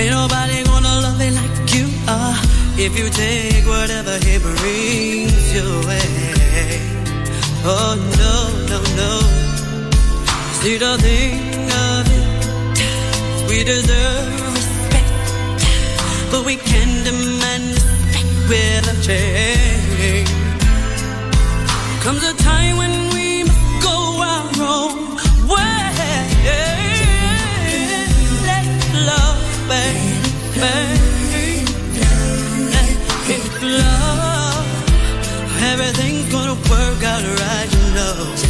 Ain't nobody gonna love me like you are if you take whatever he brings your way. Oh no, no, no. See the thing of it, we deserve respect, but we can demand respect with a change. Comes a time when work out right, you know.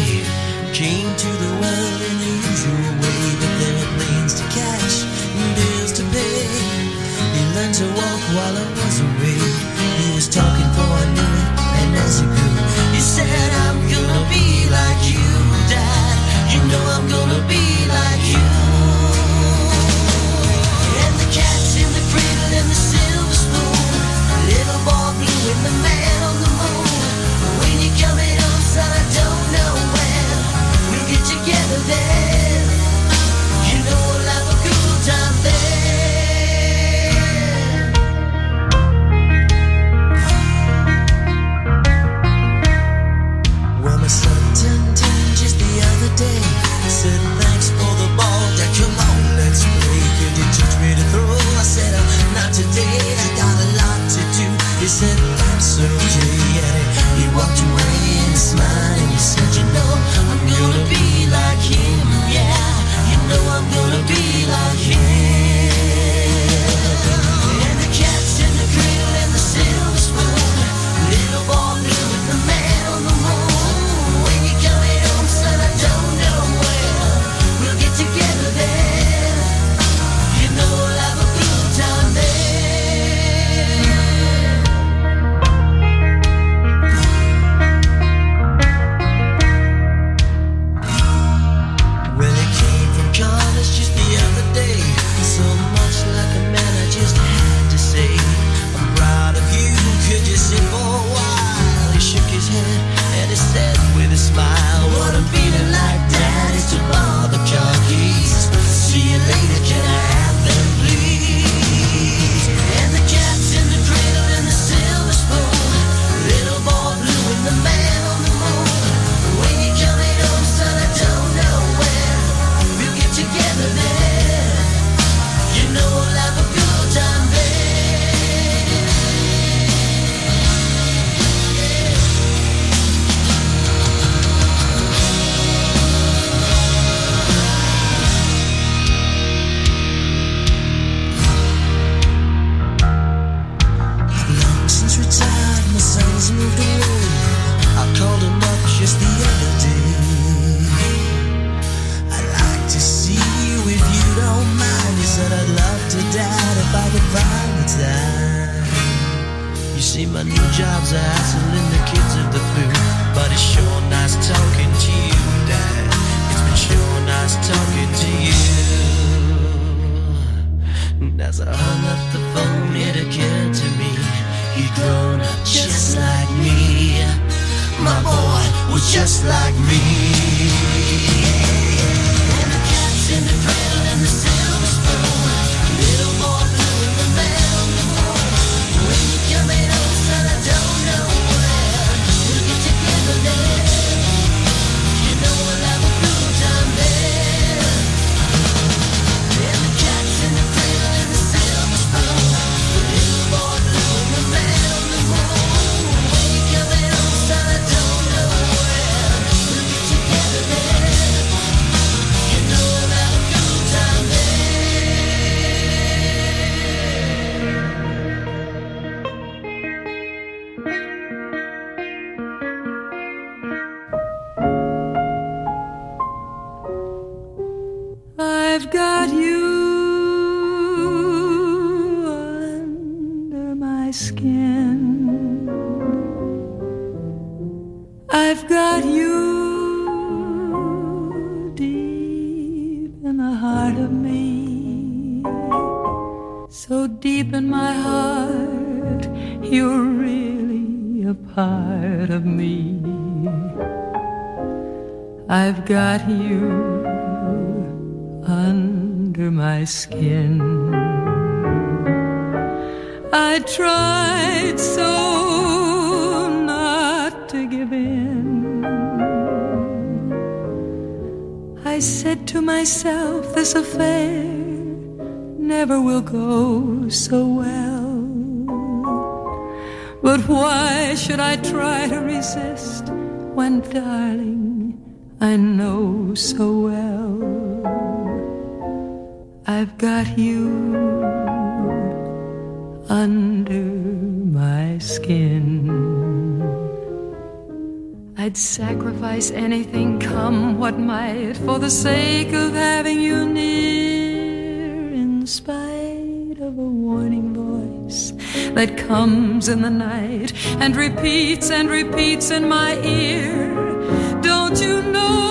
skin. I tried so not to give in. I said to myself, this affair never will go so well. But why should I try to resist when, darling, I know so well I've got you under my skin. I'd sacrifice anything, come what might, for the sake of having you near, in spite of a warning voice that comes in the night and repeats and repeats in my ear. Don't you know,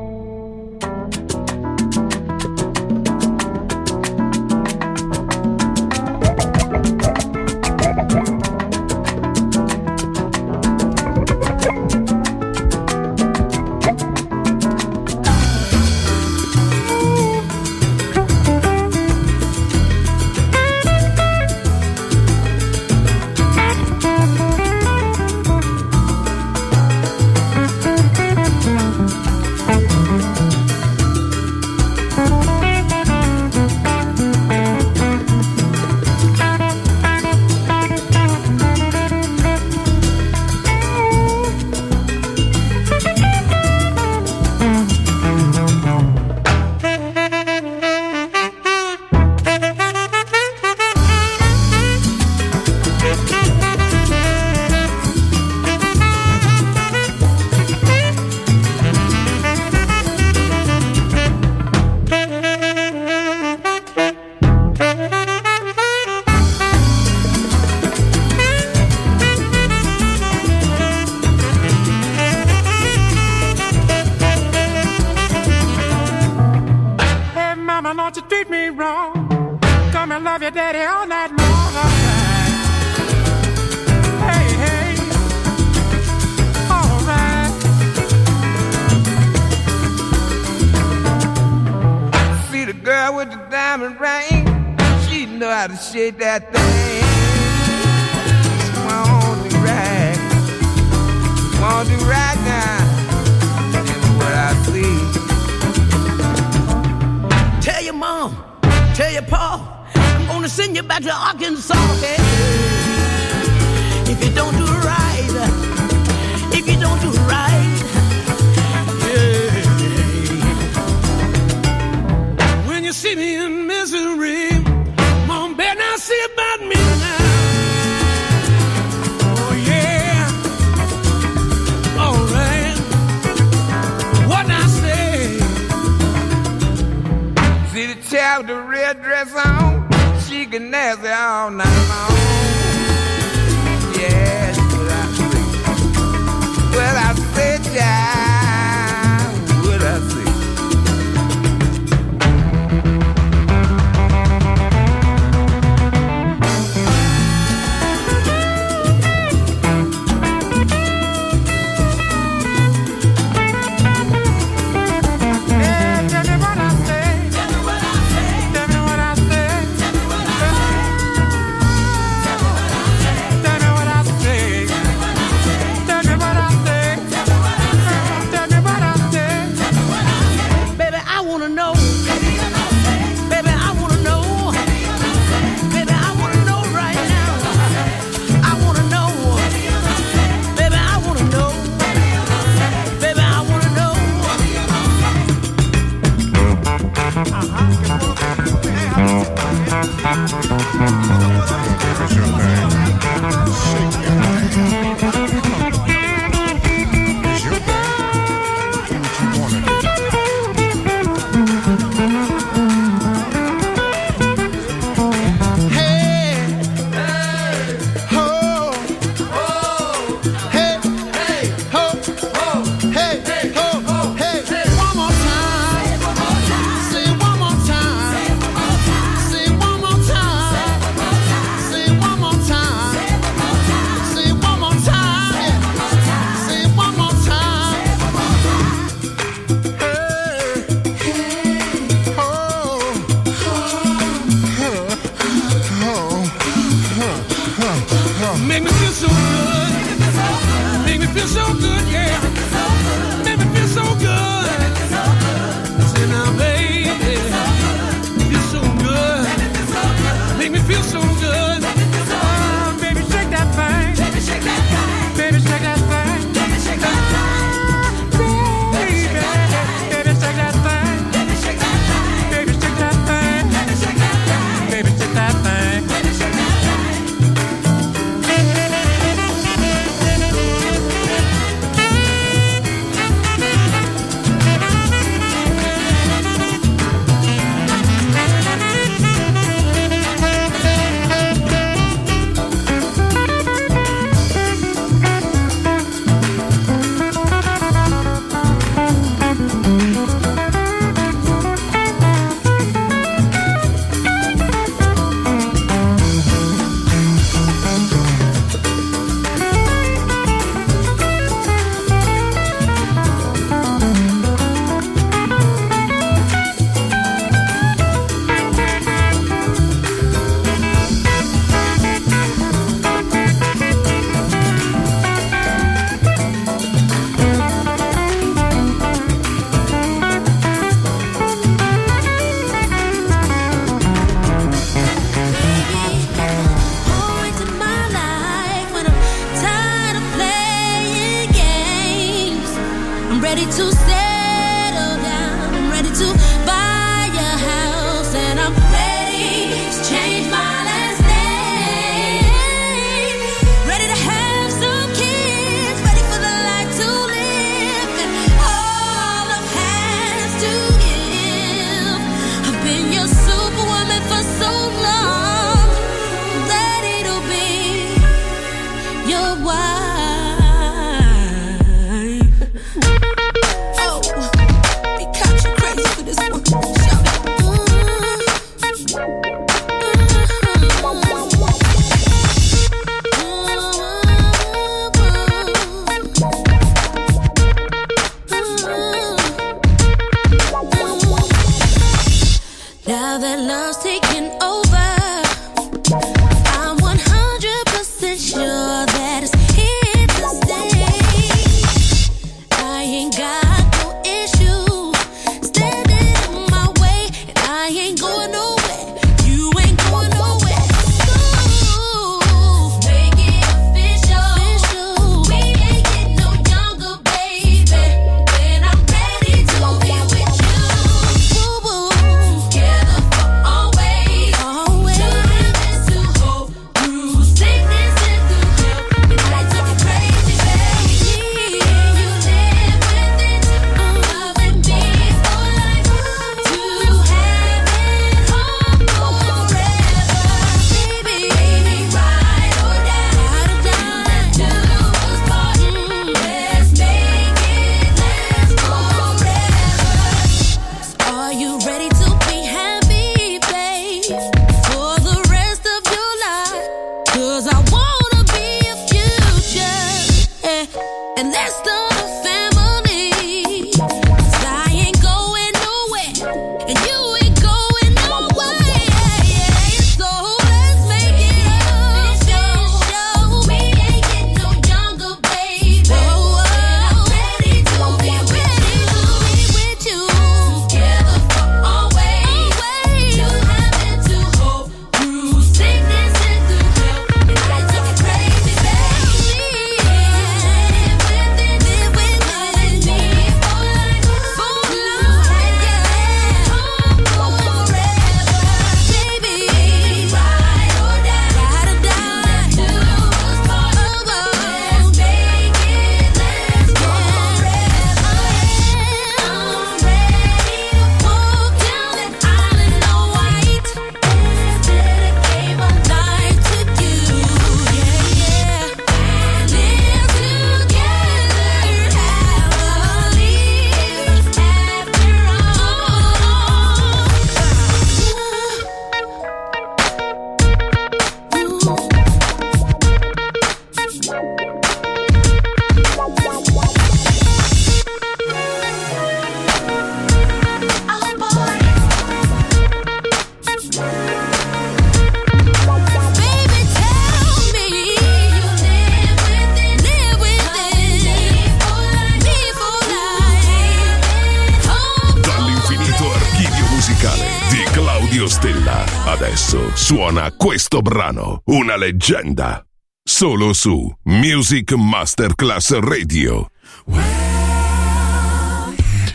leggenda. Solo su Music Masterclass Radio. Well,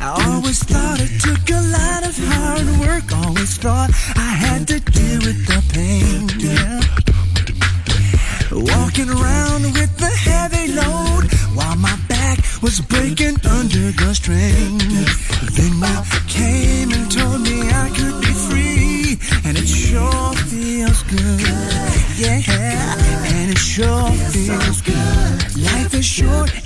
I always thought it took a lot of hard work. Always thought I had to deal with the pain. Yeah. Walking around with a heavy load while my back was breaking under the strain. Then you came and told me I could be free, and it sure feels good yeah. And it sure feels good. Life is short.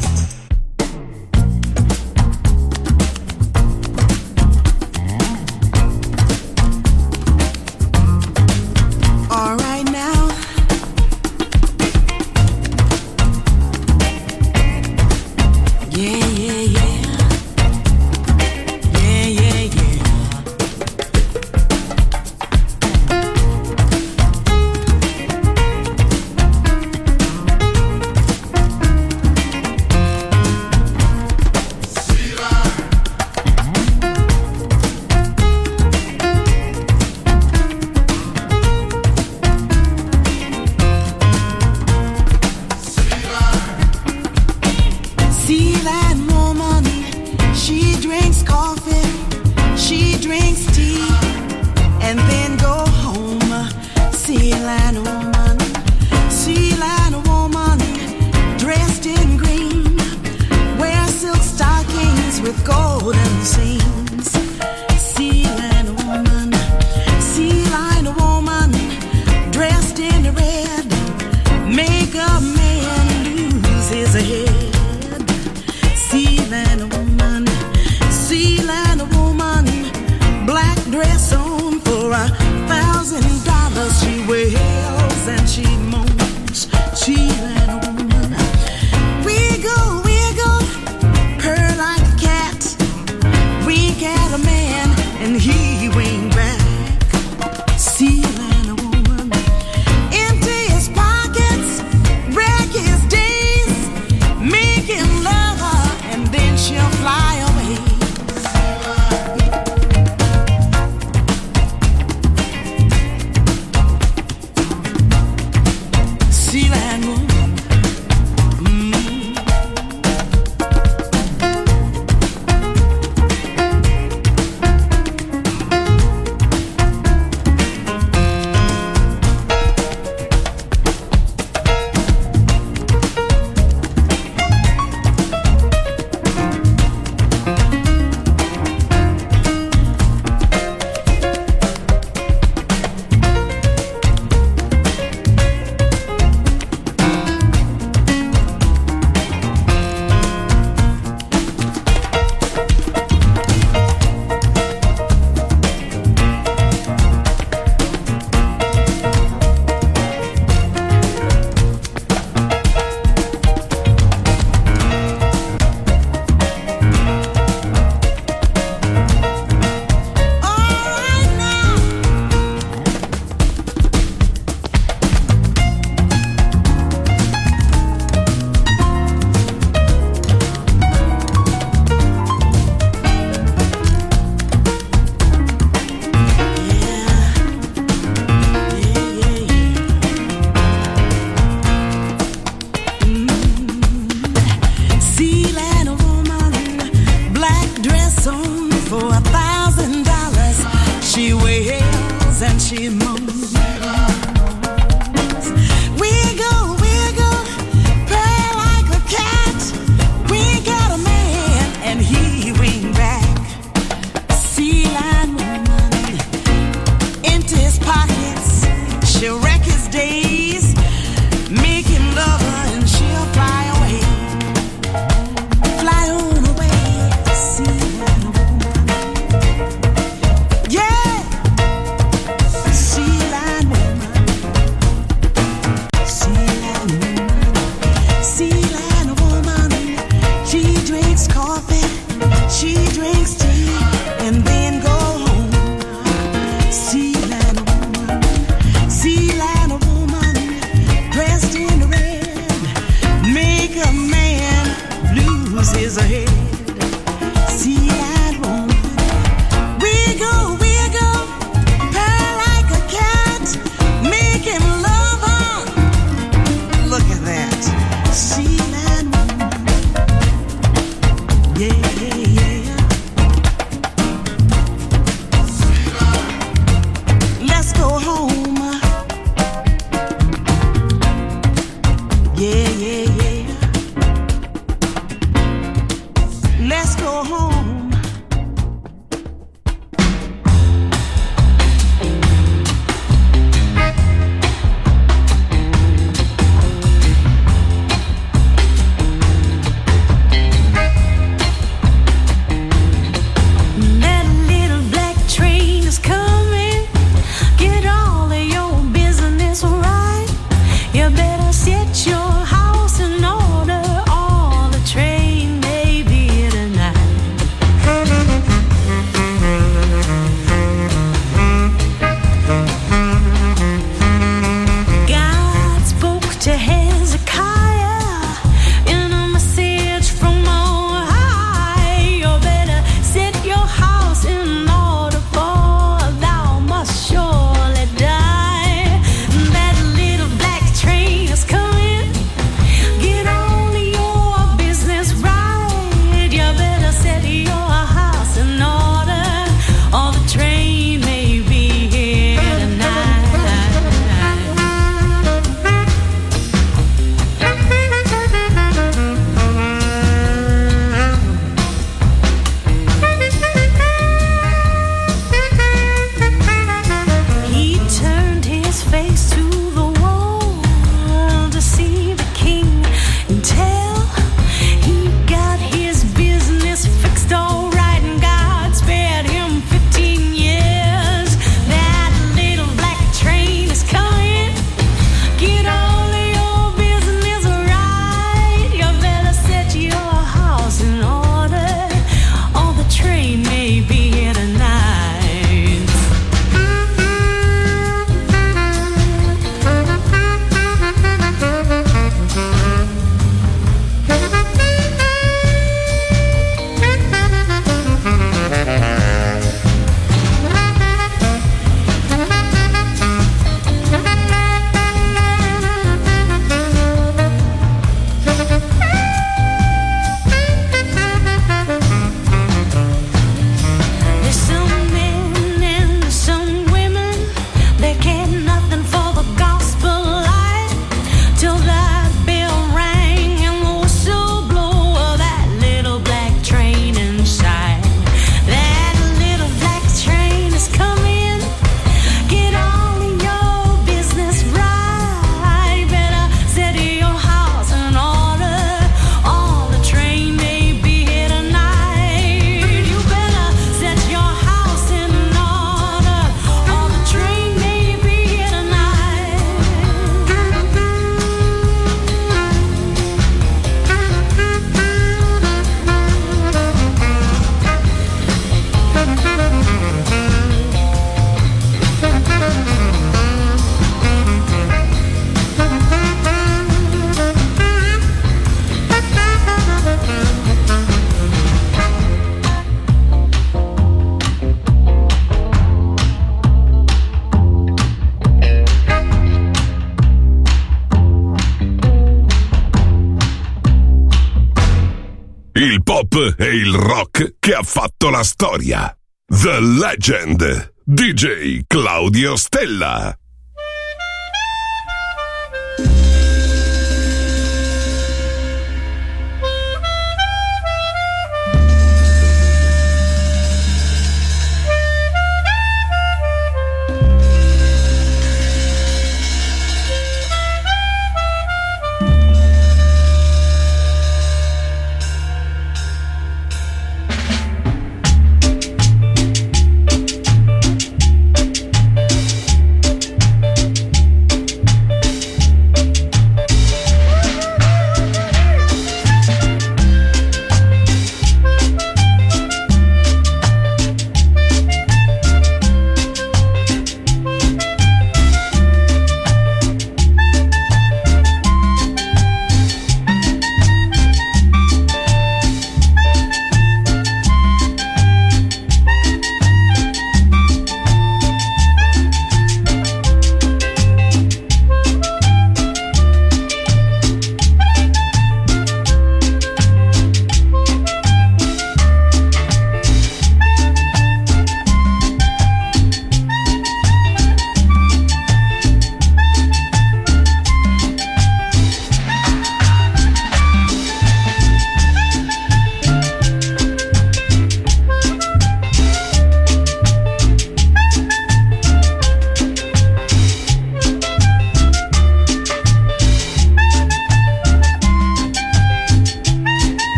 Radio Stella.